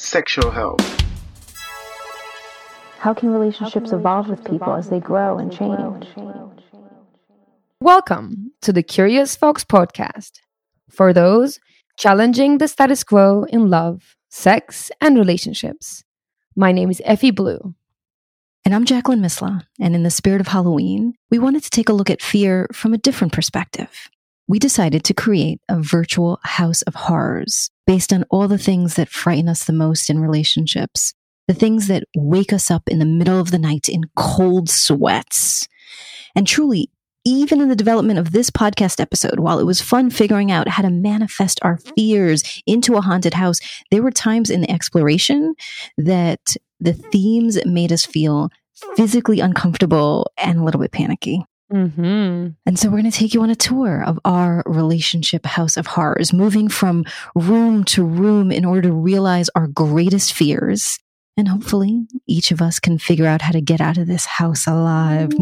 sexual health. How can relationships evolve with people as they grow and change? Welcome to the Curious Fox podcast for those challenging the status quo in love, sex, and relationships. My name is Effy Blue. And I'm Jacqueline Misla. And in the spirit of Halloween, we wanted to take a look at fear from a different perspective. We decided to create a virtual house of horrors based on all the things that frighten us the most in relationships, the things that wake us up in the middle of the night in cold sweats. And truly, even in the development of this podcast episode, while it was fun figuring out how to manifest our fears into a haunted house, there were times in the exploration that the themes made us feel physically uncomfortable and a little bit panicky. Mm-hmm. And so we're going to take you on a tour of our relationship house of horrors, moving from room to room in order to realize our greatest fears. And hopefully each of us can figure out how to get out of this house alive.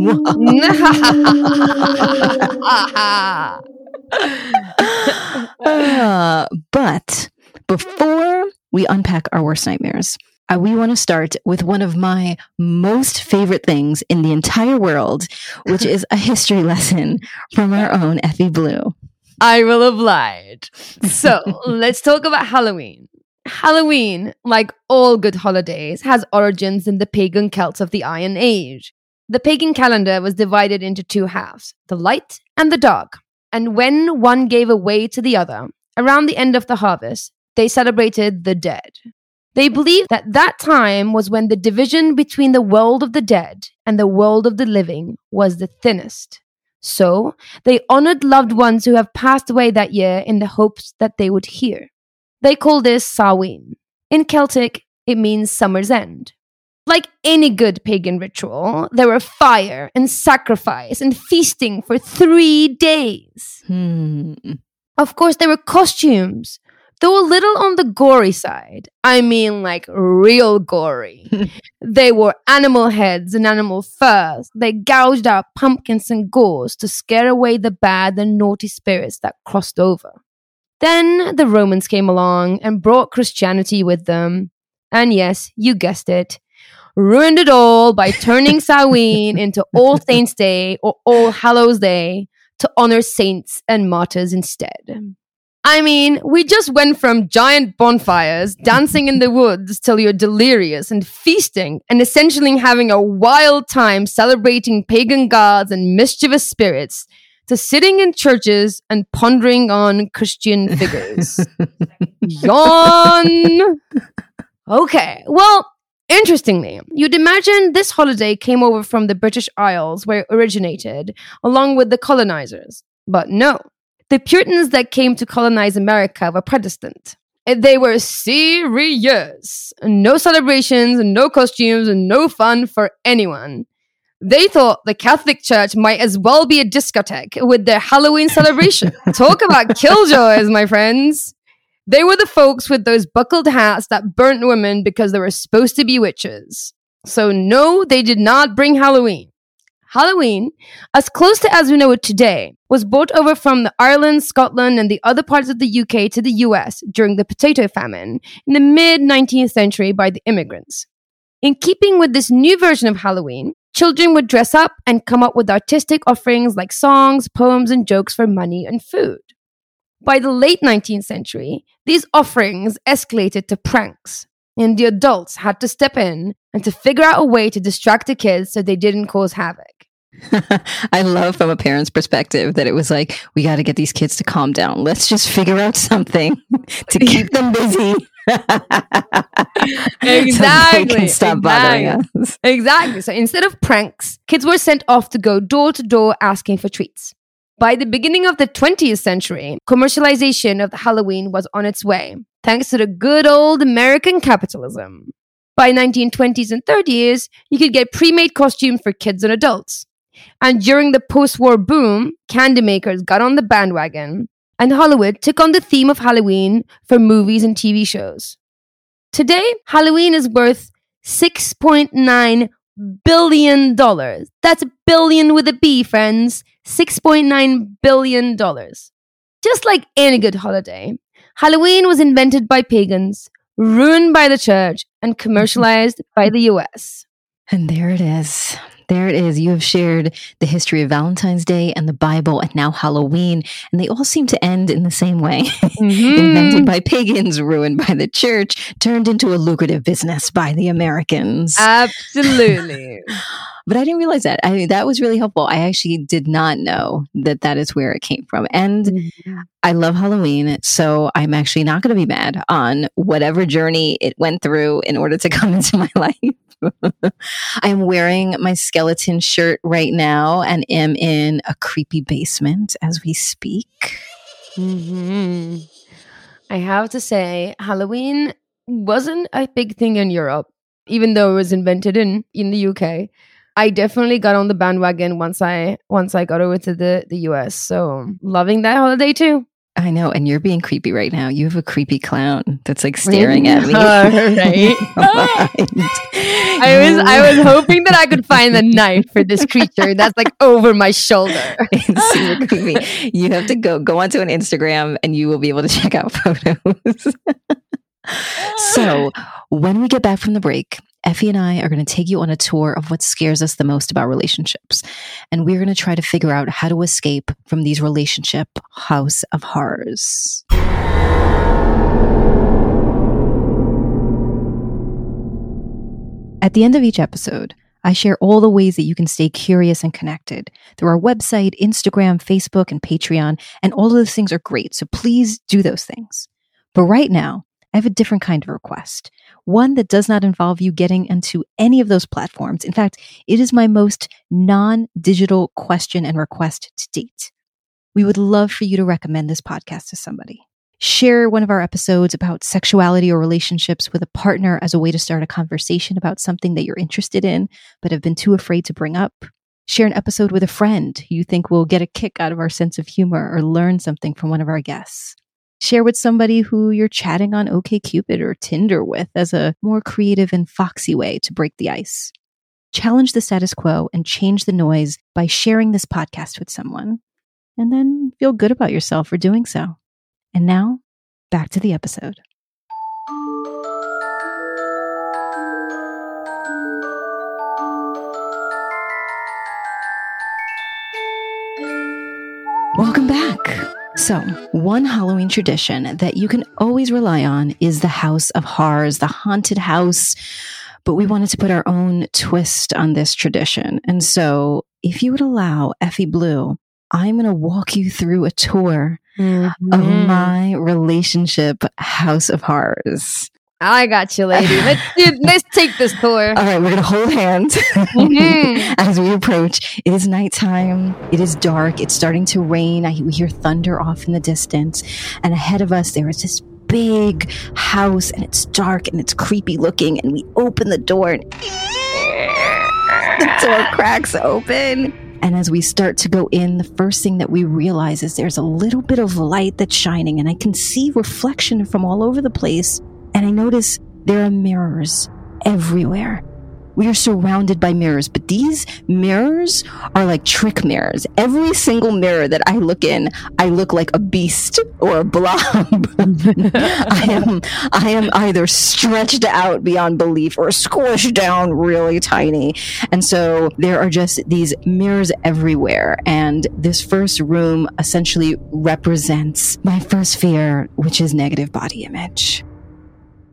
Uh, but before we unpack our worst nightmares, uh, we want to start with one of my most favorite things in the entire world, which is a history lesson from our own Effy Blue. I will oblige. So let's talk about Halloween. Halloween, like all good holidays, has origins in the pagan Celts of the Iron Age. The pagan calendar was divided into two halves the light and the dark. And when one gave away to the other, around the end of the harvest, they celebrated the dead. They believe that that time was when the division between the world of the dead and the world of the living was the thinnest. So they honored loved ones who have passed away that year in the hopes that they would hear. They call this Samhain. In Celtic, it means summer's end. Like any good pagan ritual, there were fire and sacrifice and feasting for three days. Hmm. Of course, there were costumes, though a little on the gory side. I mean, like real gory. they wore animal heads and animal furs. They gouged out pumpkins and gauze to scare away the bad and naughty spirits that crossed over. Then the Romans came along and brought Christianity with them. And yes, you guessed it, ruined it all by turning Samhain into All Saints' Day or All Hallows' Day to honor saints and martyrs instead. I mean, we just went from giant bonfires, dancing in the woods till you're delirious and feasting, and essentially having a wild time celebrating pagan gods and mischievous spirits, to sitting in churches and pondering on Christian figures. Yawn! Okay, well, Interestingly, you'd imagine this holiday came over from the British Isles where it originated, along with the colonizers. But no, the Puritans that came to colonize America were Protestant. Eh, they were serious. No celebrations, no costumes, no fun for anyone. They thought the Catholic Church might as well be a discotheque with their Halloween celebration. Talk about killjoys, my friends. They were the folks with those buckled hats that burnt women because they were supposed to be witches. So, no, they did not bring Halloween. Halloween, as close to as we know it today, was brought over from the Ireland, Scotland, and the other parts of the UK to the US during the potato famine in the mid 19th century by the immigrants. In keeping with this new version of Halloween, children would dress up and come up with artistic offerings like songs, poems, and jokes for money and food. By the late 19th century, these offerings escalated to pranks, and the adults had to step in and to figure out a way to distract the kids so they didn't cause havoc. I love from a parent's perspective that it was like, we got to get these kids to calm down. Let's just figure out something to keep them busy. Exactly. so they can stop bothering exactly. Exactly. So instead of pranks, kids were sent off to go door to door asking for treats. By the beginning of the 20th century, commercialization of Halloween was on its way, thanks to the good old American capitalism. By 1920s and 30s, you could get pre-made costumes for kids and adults. And during the post-war boom, candy makers got on the bandwagon, and Hollywood took on the theme of Halloween for movies and TV shows. Today, Halloween is worth $6.9 billion. That's a billion with a B, friends. $6.9 billion. Just like any good holiday, Halloween was invented by pagans, ruined by the church, and commercialized by the US. And there it is. There it is. You have shared the history of Valentine's Day and the Bible and now Halloween, and they all seem to end in the same way. Mm-hmm. Invented by pagans, ruined by the church, turned into a lucrative business by the Americans. Absolutely. but I didn't realize that. I mean, that was really helpful. I actually did not know that that is where it came from. And Mm-hmm. I love Halloween, so I'm actually not going to be mad on whatever journey it went through in order to come into my life. I'm wearing my skeleton shirt right now and am in a creepy basement as we speak. hmm I have to say, Halloween wasn't a big thing in Europe, even though it was invented in in the UK. I definitely got on the bandwagon once I once I got over to the the US. So loving that holiday too. I know, and you're being creepy right now. You have a creepy clown that's like staring at me. Right. I was I was hoping that I could find the knife for this creature that's like over my shoulder. It's super creepy. You have to go go onto an Instagram and you will be able to check out photos. so when we get back from the break, Effy and I are going to take you on a tour of what scares us the most about relationships. And we're going to try to figure out how to escape from these relationship house of horrors. At the end of each episode, I share all the ways that you can stay curious and connected through our website, Instagram, Facebook, and Patreon. And all of those things are great. So please do those things. But right now, I have a different kind of request. One that does not involve you getting into any of those platforms. In fact, it is my most non digital question and request to date. We would love for you to recommend this podcast to somebody. Share one of our episodes about sexuality or relationships with a partner as a way to start a conversation about something that you're interested in, but have been too afraid to bring up. Share an episode with a friend you think will get a kick out of our sense of humor or learn something from one of our guests. Share with somebody who you're chatting on OKCupid or Tinder with as a more creative and foxy way to break the ice. Challenge the status quo and change the noise by sharing this podcast with someone. And then feel good about yourself for doing so. And now, back to the episode. Welcome back. So, one Halloween tradition that you can always rely on is the House of Horrors, the haunted house. But we wanted to put our own twist on this tradition. And so, if you would allow Effy Blue, I'm going to walk you through a tour mm-hmm. of my relationship House of Horrors. I got you, lady. Let's let's take this tour. All right, we're going to hold hands Mhm. as we approach. It is nighttime. It is dark. It's starting to rain. I, we hear thunder off in the distance. And ahead of us, there is this big house, and it's dark and it's creepy looking. And we open the door, and the door cracks open. And as we start to go in, the first thing that we realize is there's a little bit of light that's shining, and I can see reflection from all over the place. And I notice there are mirrors everywhere. We are surrounded by mirrors, but these mirrors are like trick mirrors. Every single mirror that I look in, I look like a beast or a blob. I am, I am either stretched out beyond belief or squished down really tiny. And so there are just these mirrors everywhere. And this first room essentially represents my first fear, which is negative body image.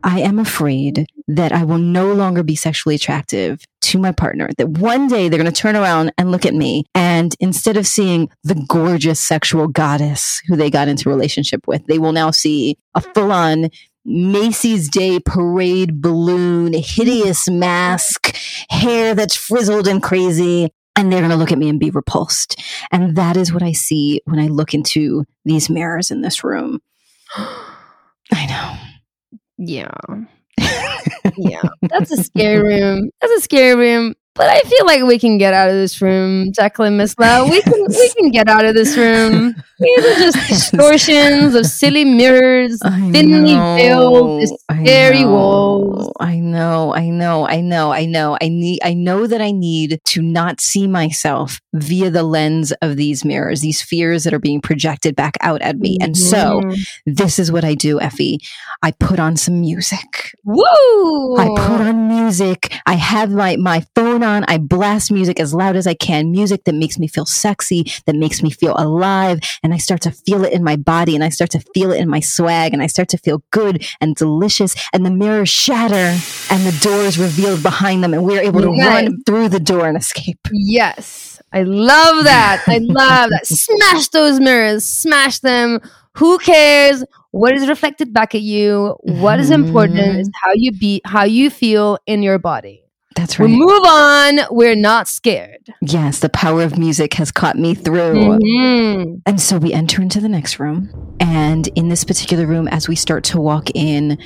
I am afraid that I will no longer be sexually attractive to my partner, that one day they're going to turn around and look at me. And instead of seeing the gorgeous sexual goddess who they got into relationship with, they will now see a full on Macy's Day parade balloon, hideous mask, hair that's frizzled and crazy. and they're going to look at me and be repulsed. And that is what I see when I look into these mirrors in this room. I know. Yeah. yeah. That's a scary room. That's a scary room. But I feel like we can get out of this room, Jacqueline Misla. We can we can get out of this room. These are just distortions of silly mirrors, I thinly know, veiled, I scary know, walls. I know, I know, I know, I know. I need I know that I need to not see myself via the lens of these mirrors, these fears that are being projected back out at me. And so Mhm. this is what I do, Effy. I put on some music. Woo! I put on music. I have my, my phone on. I blast music as loud as I can. Music that makes me feel sexy, that makes me feel alive. And I start to feel it in my body and I start to feel it in my swag and I start to feel good and delicious. And the mirrors shatter and the doors revealed behind them. And we're able to run through the door and escape. Yes. I love that. I love that. Smash those mirrors. Smash them. Who cares what is reflected back at you? What is mm-hmm. important is how you be how you feel in your body. That's right. We move on. We're not scared. Yes, the power of music has caught me through. Mhm. And so we enter into the next room. And in this particular room, as we start to walk in,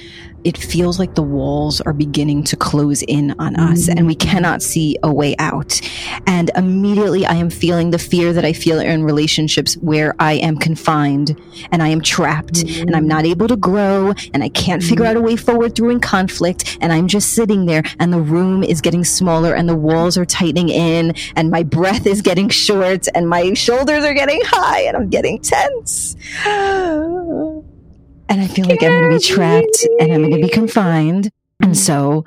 it feels like the walls are beginning to close in on us and we mm. cannot see a way out. And immediately I am feeling the fear that I feel in relationships where I am confined and I am trapped and I'm not mm. able to grow and I can't figure out a way forward through in conflict. And I'm just sitting there and the room is getting smaller and the walls are tightening in and my breath is getting short and my shoulders are getting high and I'm getting tense. And I feel like I'm going to be trapped and I'm going to be confined. And so,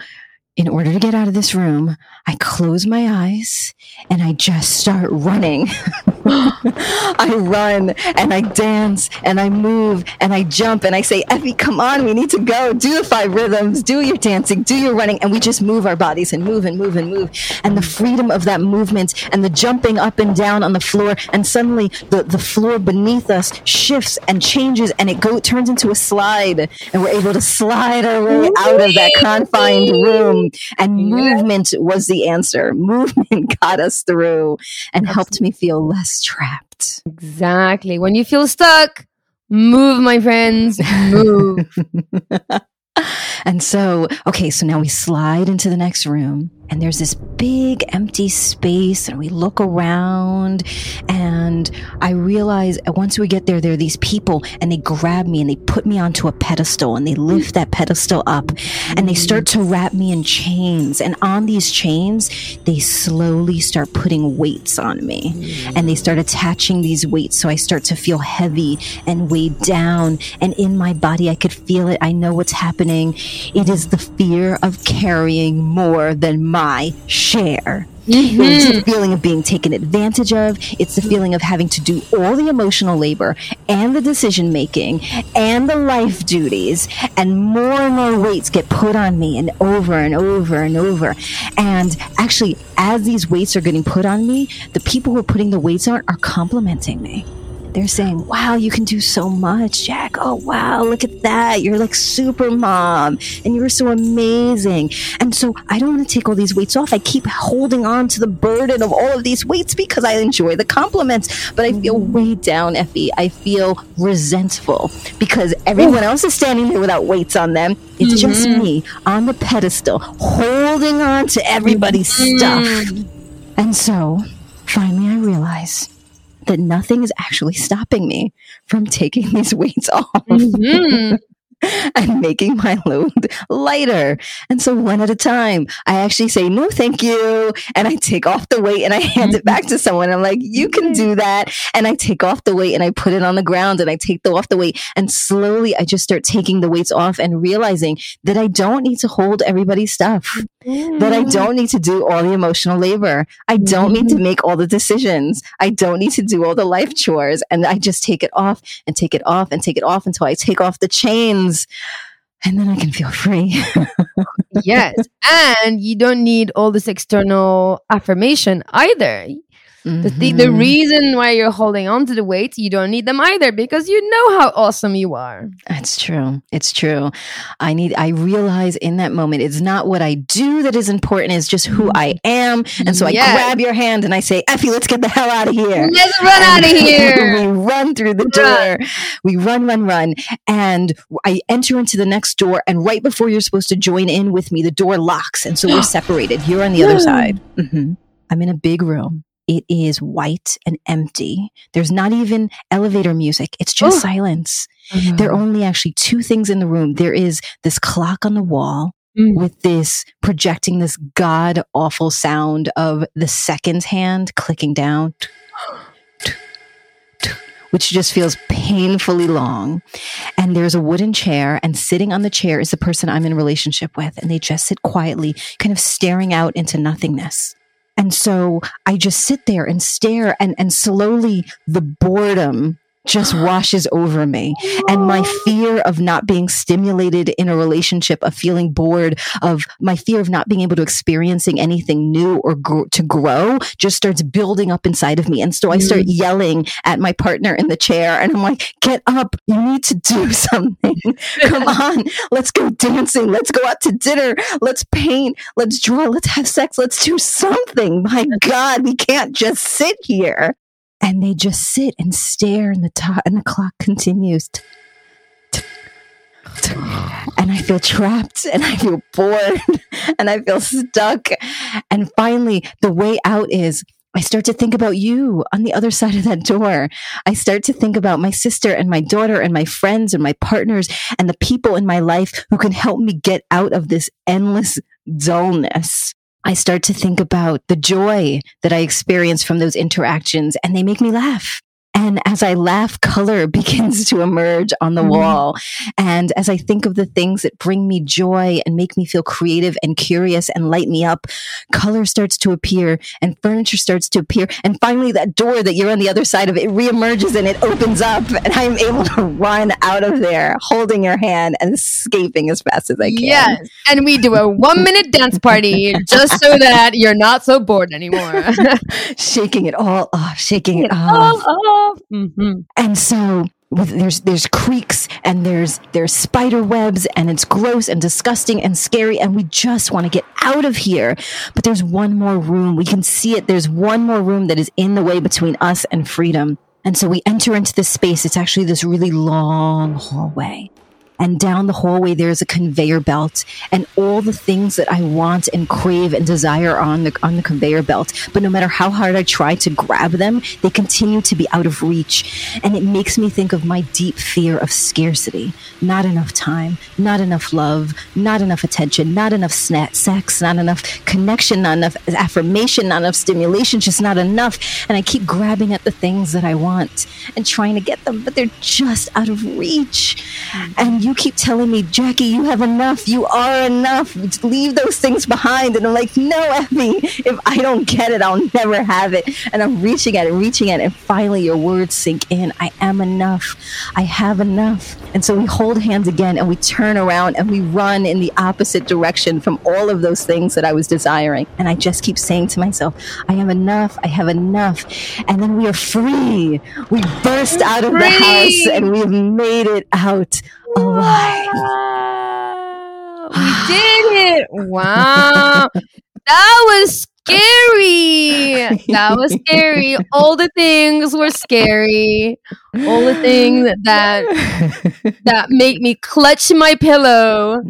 in order to get out of this room, I close my eyes and I just start running. I run and I dance and I move and I jump and I say, Effy, come on, we need to go. Do the five rhythms, do your dancing, do your running. And we just move our bodies and move and move and move. And the freedom of that movement and the jumping up and down on the floor. And suddenly the, the floor beneath us shifts and changes and it go, turns into a slide. And we're able to slide our way out of that confined room. And movement was the answer. Movement got us through and helped me feel less trapped. Exactly. When you feel stuck, move, my friends. Move. and so, okay, so now we slide into the next room, and there's this big empty space, and we look around, and I realize uh, once we get there, there are these people, and they grab me and they put me onto a pedestal, and they lift that pedestal up, and they start to wrap me in chains. And on these chains, they slowly start putting weights on me, and they start attaching these weights. So I start to feel heavy and weighed down, and in my body, I could feel it. I know what's happening. It is the fear of carrying more than my share. Mm-hmm. It's the feeling of being taken advantage of. It's the feeling of having to do all the emotional labor and the decision making and the life duties and more and more weights get put on me and over and over and over. And actually, as these weights are getting put on me, the people who are putting the weights on are complimenting me. They're saying, wow, you can do so much, Jack. Oh, wow, look at that. You're like super mom and you're so amazing. And so I don't want to take all these weights off. I keep holding on to the burden of all of these weights because I enjoy the compliments, but I feel mm-hmm. weighed down, Effy. I feel resentful because everyone else is standing there without weights on them. It's just mm-hmm. me on the pedestal holding on to everybody's mm-hmm. stuff. And so finally I realize that nothing is actually stopping me from taking these weights off Mhm. and making my load lighter. And so one at a time, I actually say, no, thank you. And I take off the weight and I hand it back to someone. I'm like, you can do mm-hmm. that. And I take off the weight and I put it on the ground and I take the off the weight. And slowly I just start taking the weights off and realizing that I don't need to hold everybody's stuff that I mm-hmm. don't need to do all the emotional labor. I don't need to mm-hmm. make all the decisions. I don't need to do all the life chores. And I just take it off and take it off and take it off until I take off the chains. And then I can feel free. yes. And you don't need all this external affirmation either. The, th- the reason why you're holding on to the weight, you don't need them either because you know how awesome you are. That's true. It's true. I need, I realize in that moment, it's not what I do that is important, it's just who I am. And so I grab your hand and I say, Effy, let's get the hell out of here. Let's run out of here. we run through the Run. door. We run, run, run. And I enter into the next door. And right before you're supposed to join in with me, the door locks. And so we're separated. You're on the other side. Mhm. I'm in a big room. It is white and empty. There's not even elevator music. It's just silence. There are only actually two things in the room. There is this clock on the wall Mm. with this projecting this god awful sound of the seconds hand clicking down, which just feels painfully long. And there's a wooden chair, and sitting on the chair is the person I'm in relationship with, and they just sit quietly, kind of staring out into nothingness. And so I just sit there and stare, and, and slowly the boredom just washes over me. And my fear of not being stimulated in a relationship, of feeling bored, of my fear of not being able to experiencing anything new or gr- to grow just starts building up inside of me. And so I start mm. yelling at my partner in the chair and I'm like, get up. You need to do something. Come on. Let's go dancing. Let's go out to dinner. Let's paint. Let's draw. Let's have sex. Let's do something. My God, we can't just sit here. And they just sit and stare and the and the clock continues. And I feel trapped and I feel bored and I feel stuck. And finally, the way out is I start to think about you on the other side of that door. I start to think about my sister and my daughter and my friends and my partners and the people in my life who can help me get out of this endless dullness. I start to think about the joy that I experience from those interactions and they make me laugh. And as I laugh, color begins to emerge on the Mhm. wall. And as I think of the things that bring me joy and make me feel creative and curious and light me up, color starts to appear and furniture starts to appear. And finally, that door that you're on the other side of it reemerges and it opens up. And I'm able to run out of there, holding your hand and escaping as fast as I can. Yes. And we do a one minute dance party just so that you're not so bored anymore. shaking it all off, shaking it, all off. Mhm. And so with, there's there's creaks and there's there's spider webs and it's gross and disgusting and scary and we just want to get out of here. But there's one more room. We can see it. There's one more room that is in the way between us and freedom. And so we enter into this space. It's actually this really long hallway. And down the hallway, there's a conveyor belt and all the things that I want and crave and desire on the, on the conveyor belt. But no matter how hard I try to grab them, they continue to be out of reach. And it makes me think of my deep fear of scarcity. Not enough time, not enough love, not enough attention, not enough sna- sex, not enough connection, not enough affirmation, not enough stimulation, just not enough. And I keep grabbing at the things that I want and trying to get them, but they're just out of reach. And you keep telling me, Jackie, you have enough. You are enough. Leave those things behind. And I'm like, no, Effy, if I don't get it, I'll never have it. And I'm reaching at it, reaching at it. And finally, your words sink in. I am enough. I have enough. And so we hold hands again and we turn around and we run in the opposite direction from all of those things that I was desiring. And I just keep saying to myself, I am enough. I have enough. And then we are free. We burst out of the house and we have made it out Oh, alive. Wow. We did it. Wow. That was scary. That was scary. All the things were scary. All the things that that make me clutch my pillow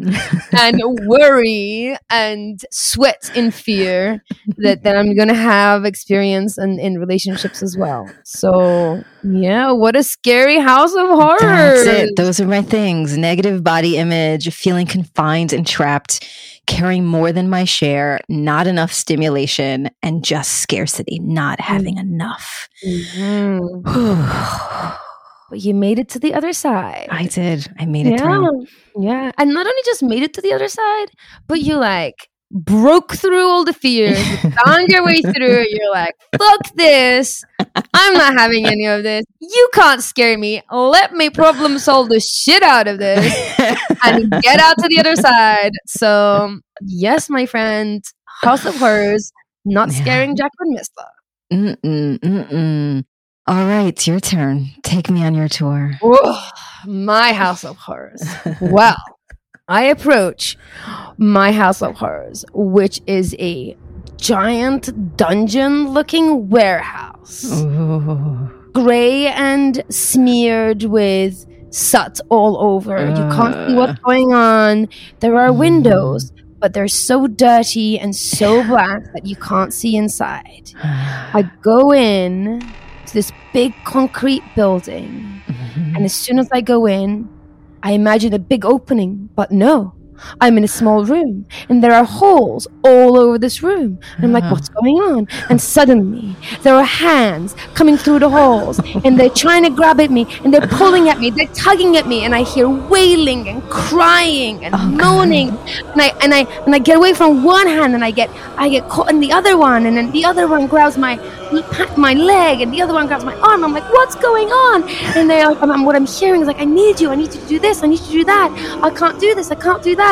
and worry and sweat in fear that, that I'm gonna have experience in, in relationships as well. So yeah, what a scary house of horrors. That's it. Those are my things. Negative body image, feeling confined and trapped, carrying more than my share, not enough stimulation, and just scarcity, not having enough. Mhm. But you made it to the other side. I did. I made it yeah. through. Yeah. And not only just made it to the other side, but you like broke through all the fears, found your way through. You're like, fuck this. I'm not having any of this. You can't scare me. Let me problem solve the shit out of this and get out to the other side. So, yes, my friend, House of Horrors, not Yeah. scaring Jacqueline Misla. Mm-mm, mm-mm. All right, your turn. Take me on your tour. My house of horrors. well, I approach my house of horrors, which is a giant dungeon looking warehouse. Ooh. Gray and smeared with soot all over. You can't see what's uh. going on. There are mm-hmm. windows, but they're so dirty and so black that you can't see inside. I go in to this big concrete building, and mm-hmm. as soon as I go in, I imagine a big opening, but no. I'm in a small room, and there are holes all over this room. And I'm like, uh-huh. what's going on? And suddenly, there are hands coming through the holes, and they're trying to grab at me, and they're pulling at me, they're tugging at me, and I hear wailing and crying and oh, moaning, and I and I and I get away from one hand, and I get I get caught in the other one, and then the other one grabs my my leg, and the other one grabs my arm. I'm like, what's going on? And they are, I'm, what I'm hearing is like, I need you, I need you to do this, I need you to do that. I can't do this, I can't do that.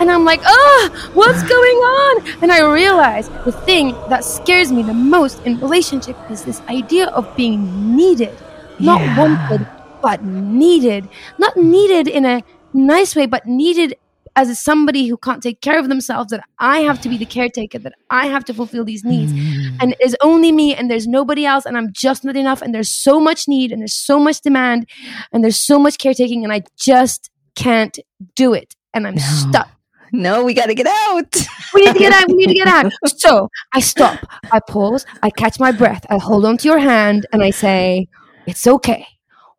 And I'm like, oh, what's going on? And I realize the thing that scares me the most in relationship is this idea of being needed, not Yeah. wanted, but needed. Not needed in a nice way, but needed as somebody who can't take care of themselves, that I have to be the caretaker, that I have to fulfill these needs. Mm. And it's only me and there's nobody else, and I'm just not enough. And there's so much need and there's so much demand and there's so much caretaking, and I just can't do it. And I'm stuck. No, we got to get out. We need to get out. We need to get out. So I stop. I pause. I catch my breath. I hold onto your hand and I say, It's okay.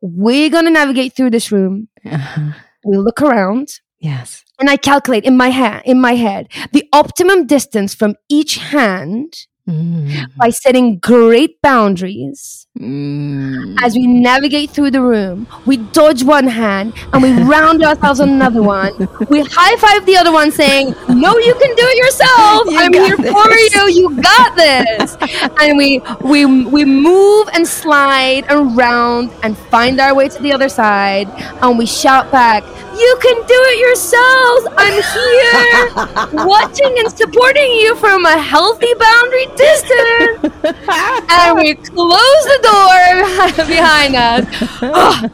We're going to navigate through this room. Uh-huh. We look around Yes. and I calculate in my hand, in my head, the optimum distance from each hand Mm. by setting great boundaries Mm. as we navigate through the room. We dodge one hand and we round ourselves on another one. We high five the other one, saying, "No, you can do it yourself. You I'm here this." for you. You got this." and we we we move and slide and round and find our way to the other side, and we shout back, "You can do it yourselves. I'm here, watching and supporting you from a healthy boundary distance." and we close the door behind us. Ah,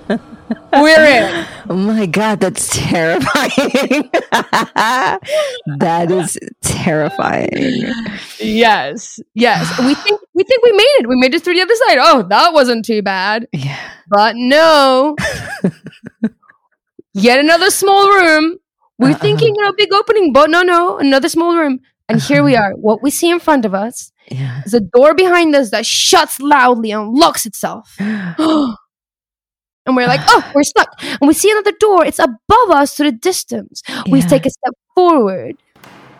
we're in. Oh my God, that's terrifying. that is terrifying. Yes, yes. We think we think we made it. We made it through the other side. Oh, that wasn't too bad. Yeah. But no. Yet another small room. We're Uh-uh. thinking, you know, big opening, but no, no, another small room. And here we are. What we see in front of us Yeah. is a door behind us that shuts loudly and locks itself. and we're like, oh, we're stuck. And we see another door. It's above us to the distance. We take a step forward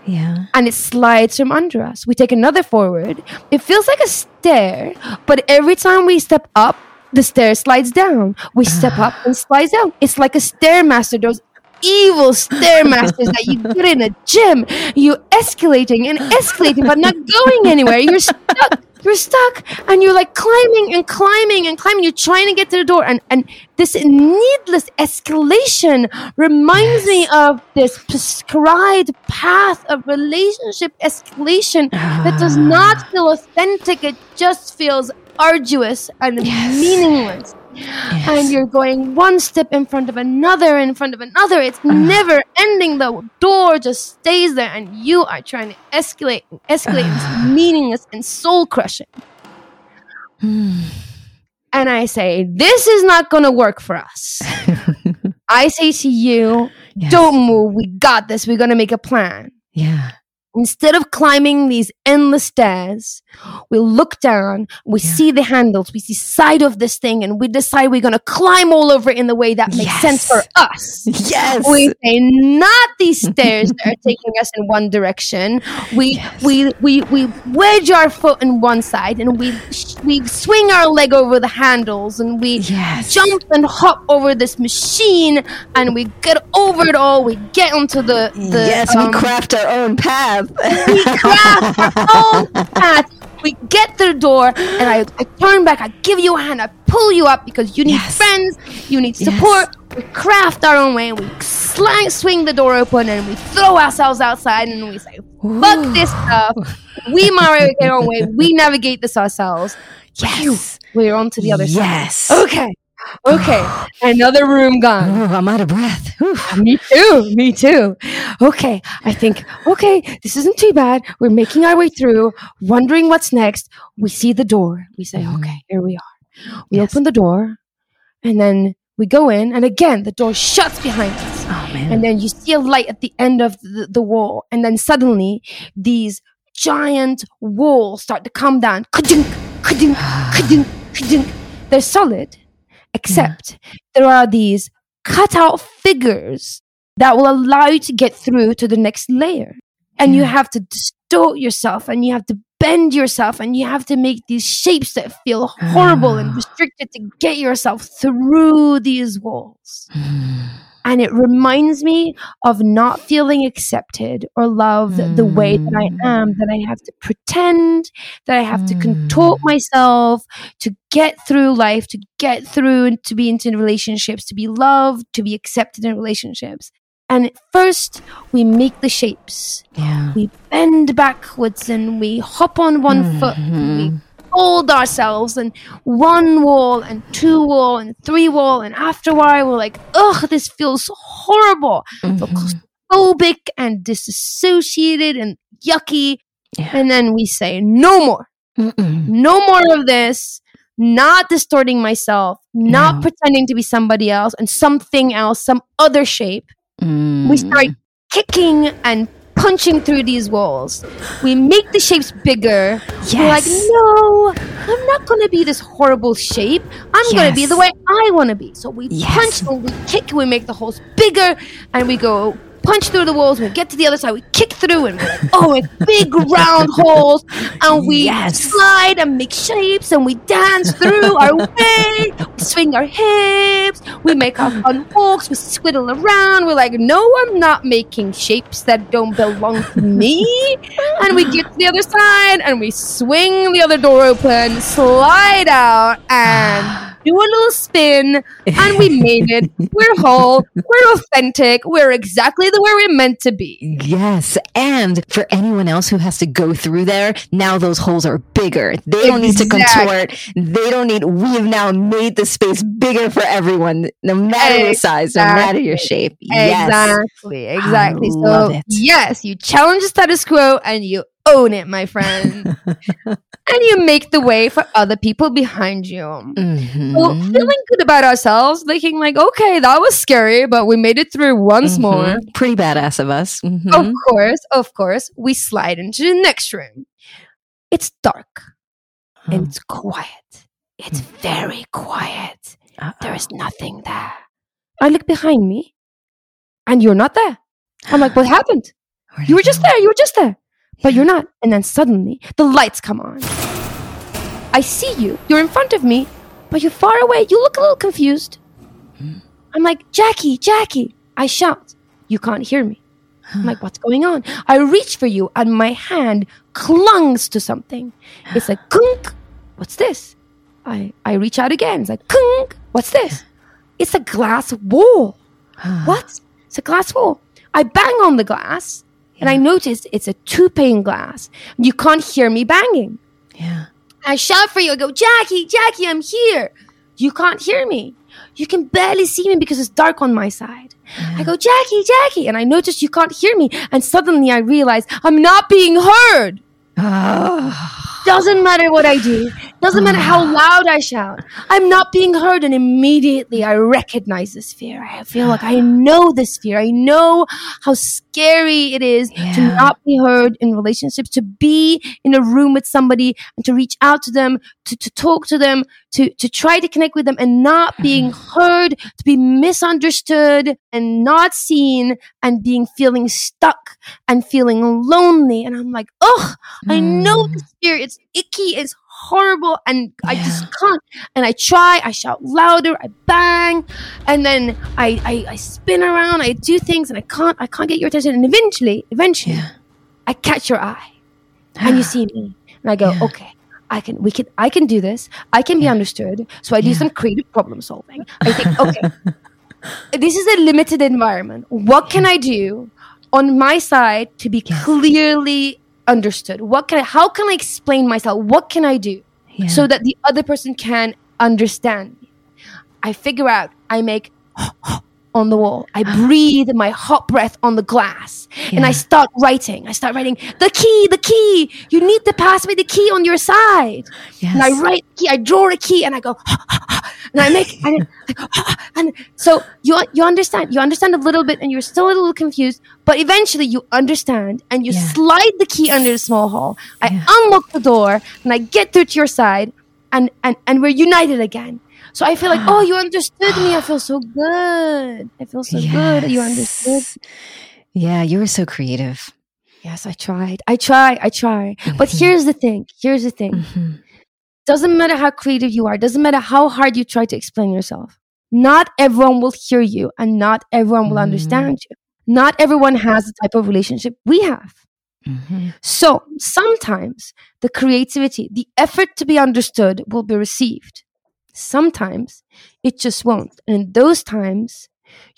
Yeah. and it slides from under us. We take another forward. It feels like a stair, but every time we step up, the stair slides down. We step up and slides down. It's like a stairmaster. Those evil stairmasters that you get in a gym. You're escalating and escalating, but not going anywhere. You're stuck. You're stuck, and you're like climbing and climbing and climbing. You're trying to get to the door, and and this needless escalation reminds me of this prescribed path of relationship escalation that does not ah. feel authentic. It just feels arduous and meaningless. And you're going one step in front of another, in front of another. It's uh-huh. never ending. The door just stays there, and you are trying to escalate and escalate. It's uh. meaningless and soul crushing. Hmm. And I say, This is not going to work for us. I say to you, Yes. Don't move. We got this. We're going to make a plan. Yeah. Instead of climbing these endless stairs, we look down, we see the handles, we see side of this thing, and we decide we're gonna climb all over it in the way that makes sense for us. Yes. We say not these stairs that are taking us in one direction. We we we we wedge our foot in one side and we we swing our leg over the handles and we Yes. jump and hop over this machine and we get over it all. We get onto the, the yes, um, we craft our own path. we craft our own path. we get to the door, and I, I turn back, I give you a hand, I pull you up because you need Yes. friends, you need support. We craft our own way, and we slang, swing the door open, and we throw ourselves outside, and we say, "Fuck this stuff." We navigate our own way. We navigate this ourselves. Yes. We're on to the other side. Yes. Okay. Okay. Another room gone. Oh, I'm out of breath. Whew. Me too. Me too. Okay. I think, okay, this isn't too bad. We're making our way through, wondering what's next. We see the door. We say, mm-hmm. okay, here we are. We Yes. open the door and then we go in. And again, the door shuts behind us. Oh man. And then you see a light at the end of the, the wall. And then suddenly these giant walls start to come down. Ka-dunk, ka-dunk, ka-dunk, ka-dunk. They're solid, except there are these cutout figures that will allow you to get through to the next layer. And you have to distort yourself and you have to bend yourself and you have to make these shapes that feel horrible and restricted to get yourself through these walls. Hmm. And it reminds me of not feeling accepted or loved the way that I mm. am, that I have to pretend, that I have to contort mm. myself to get through life, to get through and to be into relationships, to be loved, to be accepted in relationships. And first, we make the shapes. yeah. We bend backwards and we hop on one foot. And we mm-hmm. Fold ourselves and one wall and two wall and three wall. And after a while, we're like, ugh, this feels horrible. Phobic and disassociated and yucky. Yeah. And then we say, no more. Mm-mm. No more of this. Not distorting myself, not No. pretending to be somebody else and something else, some other shape Mm. we start kicking and punching through these walls. We make the shapes bigger. We're like, no, I'm not going to be this horrible shape. I'm going to be the way I want to be. So we Yes. punch and we kick, we make the holes bigger, and we go punch through the walls. We get to the other side, we kick through, and we're like, oh, it's big round holes, and we Yes. slide and make shapes, and we dance through our way. We swing our hips. We make our fun walks. We squiddle around. We're like, no, I'm not making shapes that don't belong to me. and we get to the other side, and we swing the other door open, slide out, and do a little spin, and we made it. We're whole. We're authentic. We're exactly the way we're meant to be. Yes. And for anyone else who has to go through there, now those holes are bigger. They don't need to contort. They don't need, we have now made the space bigger for everyone, no matter your size, no matter your shape. Yes. Exactly, exactly. I So yes, you challenge the status quo and you own it, my friend. and you make the way for other people behind you. Mhm. So feeling good about ourselves, thinking like, okay, that was scary, but we made it through once Mhm. more. Pretty badass of us. Mhm. Of course, of course, we slide into the next room. It's dark and Oh. it's quiet. It's very quiet. There is nothing there. I look behind me and you're not there. I'm like, what happened? You were just go? there. You were just there. But you're not. And then suddenly the lights come on. I see you. You're in front of me, but you're far away. You look a little confused. Hmm. I'm like, Jackie, Jackie. I shout. You can't hear me. I'm like, what's going on? I reach for you and my hand clungs to something. It's like, kunk. What's this? I, I reach out again. It's like, kunk. What's this? It's a glass wall. What? It's a glass wall. I bang on the glass and I notice it's a two pane glass. You can't hear me banging. Yeah. I shout for you. I go, Jackie, Jackie, I'm here. You can't hear me. You can barely see me because it's dark on my side. I go, Jackie, Jackie. And I notice you can't hear me. And suddenly I realize I'm not being heard. Oh. Doesn't matter what I do. Doesn't matter how loud I shout. I'm not being heard. And immediately I recognize this fear. I feel like I know this fear. I know how scary it is to not be heard in relationships, to be in a room with somebody and to reach out to them, to, to talk to them, to, to try to connect with them and not being heard, to be misunderstood and not seen and being feeling stuck and feeling lonely. And I'm like, oh, I know hmm. this fear. It's icky. It's horrible. And I just can't. And I try, I shout louder, I bang, and then I, I, I spin around, I do things and I can't, I can't get your attention. And eventually, eventually, Yeah. I catch your eye and you see me. And I go, Yeah. okay, I can we can I can do this. I can be understood. So I do Yeah. some creative problem solving. I think, okay, this is a limited environment. What can I do on my side to be clearly understood? What can I how can I explain myself? What can I do Yeah. so that the other person can understand me? I figure out I make on the wall. I breathe my hot breath on the glass and I start writing. I start writing the key, the key. You need to pass me the key on your side. And I write key, I draw a key and I go and I make and, and so you you understand. You understand a little bit and you're still a little confused, but eventually you understand and you Yeah. slide the key under the small hole. I Yeah. unlock the door and I get through to your side and and and we're united again. So I feel like, oh, you understood me. I feel so good. I feel so good you understood. Yeah, you were so creative. Yes, I tried. I try. I try. But Mhm. here's the thing. Here's the thing. Mhm. Doesn't matter how creative you are. Doesn't matter how hard you try to explain yourself. Not everyone will hear you, and not everyone will Mhm. understand you. Not everyone has the type of relationship we have. Mhm. So sometimes the creativity, the effort to be understood will be received. Sometimes it just won't. And those times,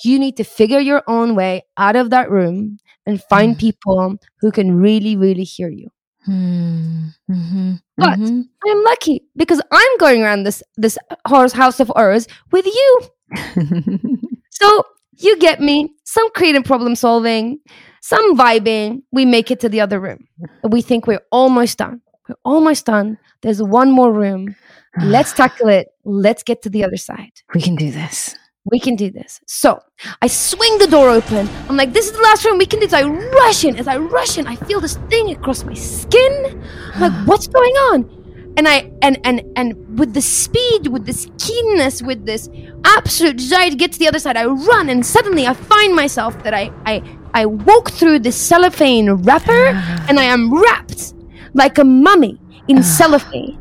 you need to figure your own way out of that room and find Mm. people who can really, really hear you. Mm. Mhm. But Mhm. I'm lucky because I'm going around this this horse house of horrors with you. So you get me some creative problem solving, some vibing. We make it to the other room. We think we're almost done. We're almost done. There's one more room. Let's tackle it. Let's get to the other side. we can do this. We can do this. So I swing the door open. I'm like, this is the last room. We can do this. I rush in. As I rush in, I feel this thing across my skin. I'm like, what's going on? And I and and and with the speed, with this keenness, with this absolute desire to get to the other side, I run and suddenly I find myself that I I I walk through this cellophane wrapper and I am wrapped like a mummy in cellophane.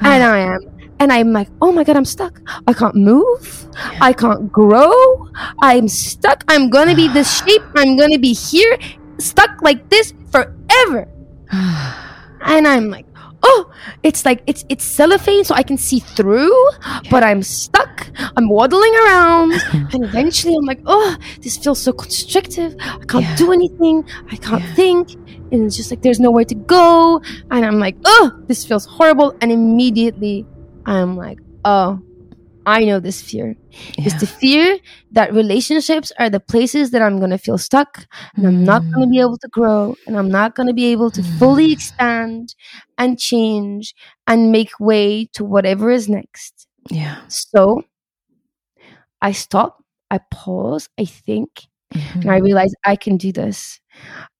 And I am and I'm like, oh my god, I'm stuck. I can't move. I can't grow. I'm stuck. I'm gonna be this shape. I'm gonna be here, stuck like this forever. And I'm like, oh, it's like it's it's cellophane, so I can see through, but I'm stuck. I'm waddling around, and eventually I'm like, oh, this feels so constrictive. I can't Yeah. do anything. I can't Yeah. think, and it's just like there's nowhere to go. And I'm like, oh, this feels horrible. And immediately I'm like, oh, I know this fear. It's the fear that relationships are the places that I'm going to feel stuck and I'm not going to be mm. able to grow and I'm not going to be able to fully mm. expand and change and make way to whatever is next. Yeah. So I stop, I pause, I think, Mhm. and I realize I can do this.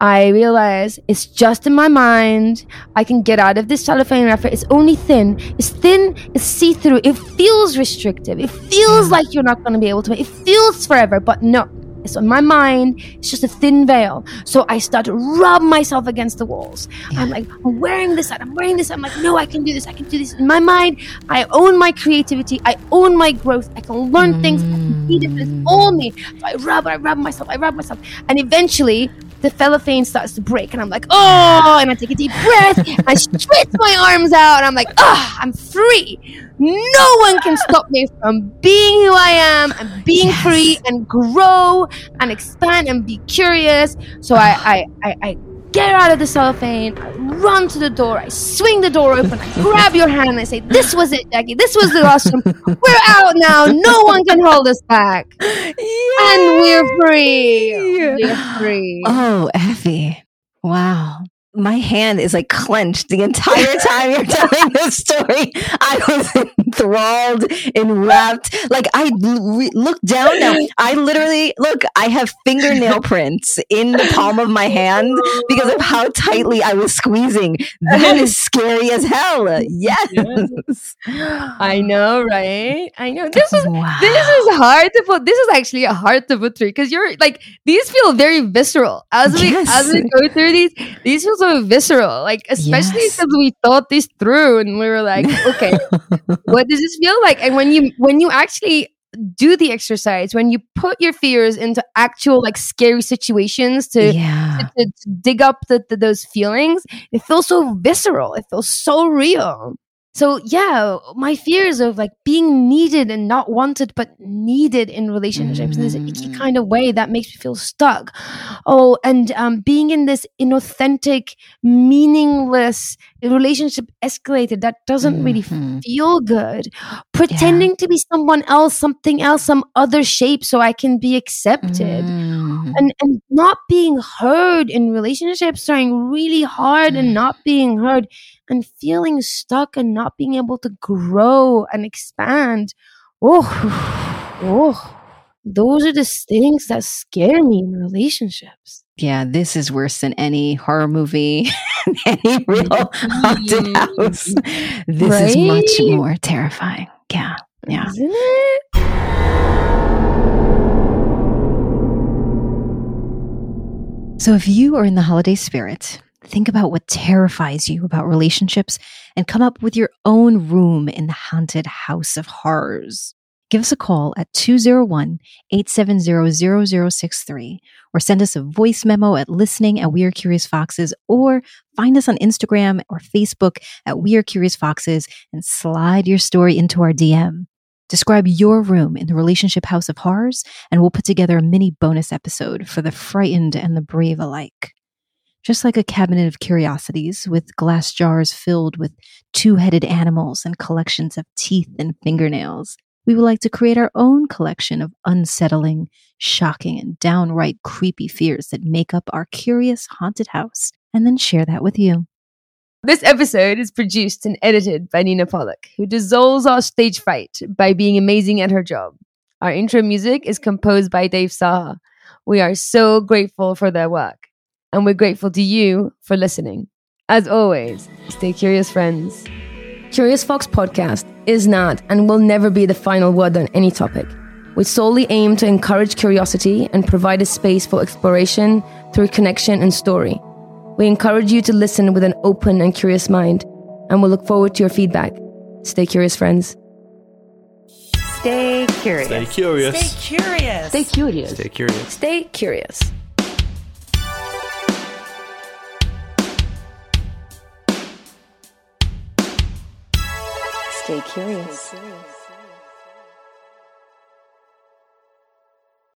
I realize it's just in my mind. I can get out of this cellophane wrapper. It's only thin. It's thin. It's see through. It feels restrictive. It feels like you're not going to be able to. It feels forever, but no. It's on my mind. It's just a thin veil. So I start to rub myself against the walls. I'm like, I'm wearing this out. I'm wearing this. I'm like, no, I can do this. I can do this. In my mind, I own my creativity. I own my growth. I can learn things. I can be different. It's all me. So I rub, I rub myself. I rub myself. And eventually, the cellophane starts to break. And I'm like, oh, and I take a deep breath. and I stretch my arms out. And I'm like, ah, I'm free. No one can stop me from being who I am and being Yes. free and grow and expand and be curious. So I, I, I, I get out of the cellophane, I run to the door, I swing the door open, I grab your hand, and I say, This was it, Jackie. This was the last one. We're out now. No one can hold us back. And we're free. We're free. Oh, Effy. Wow. My hand is like clenched the entire time you're telling this story. I was enthralled, enwrapped. Like I re- look down now. I literally look. I have fingernail prints in the palm of my hand because of how tightly I was squeezing. That is scary as hell. Yes. I know, right? I know. This is Wow. this is hard to put. This is actually a hard to put through because you're like these feel very visceral as we as we go through these. These feel so visceral, like especially Yes. because we thought this through and we were like, okay, what does this feel like? And when you when you actually do the exercise, when you put your fears into actual like scary situations to yeah. to, to dig up the, the, those feelings, it feels so visceral. It feels so real. So yeah, my fears of like being needed and not wanted, but needed in relationships in this icky Mm. kind of way that makes me feel stuck. Oh, and um, being in this inauthentic, meaningless relationship escalator that doesn't really Mhm. feel good. Pretending to be someone else, something else, some other shape, so I can be accepted Mm. and and not being heard in relationships trying really hard and not being heard and feeling stuck and not being able to grow and expand oh oh those are the things that scare me in relationships Yeah, this is worse than any horror movie, any real haunted house. This is much more terrifying. Yeah, yeah. isn't it So if you are in the holiday spirit, think about what terrifies you about relationships and come up with your own room in the haunted house of horrors. Give us a call at 201 870 0063 or send us a voice memo at listening at We Are Curious Foxes or find us on Instagram or Facebook at We Are Curious Foxes and slide your story into our DM. Describe your room in the relationship house of horrors, and we'll put together a mini bonus episode for the frightened and the brave alike. Just like a cabinet of curiosities with glass jars filled with two headed animals and collections of teeth and fingernails, we would like to create our own collection of unsettling, shocking, and downright creepy fears that make up our curious haunted house, and then share that with you. This episode is produced and edited by Nina Pollock, who dissolves our stage fright by being amazing at her job. Our intro music is composed by Dave Saha. We are so grateful for their work, and we're grateful to you for listening. As always, stay curious, friends. Curious Fox podcast is not and will never be the final word on any topic. We solely aim to encourage curiosity and provide a space for exploration through connection and story. We encourage you to listen with an open and curious mind, and we'll look forward to your feedback. Stay curious, friends. Stay curious. Stay curious. Stay curious. Stay curious. Stay curious. Stay curious. Stay curious.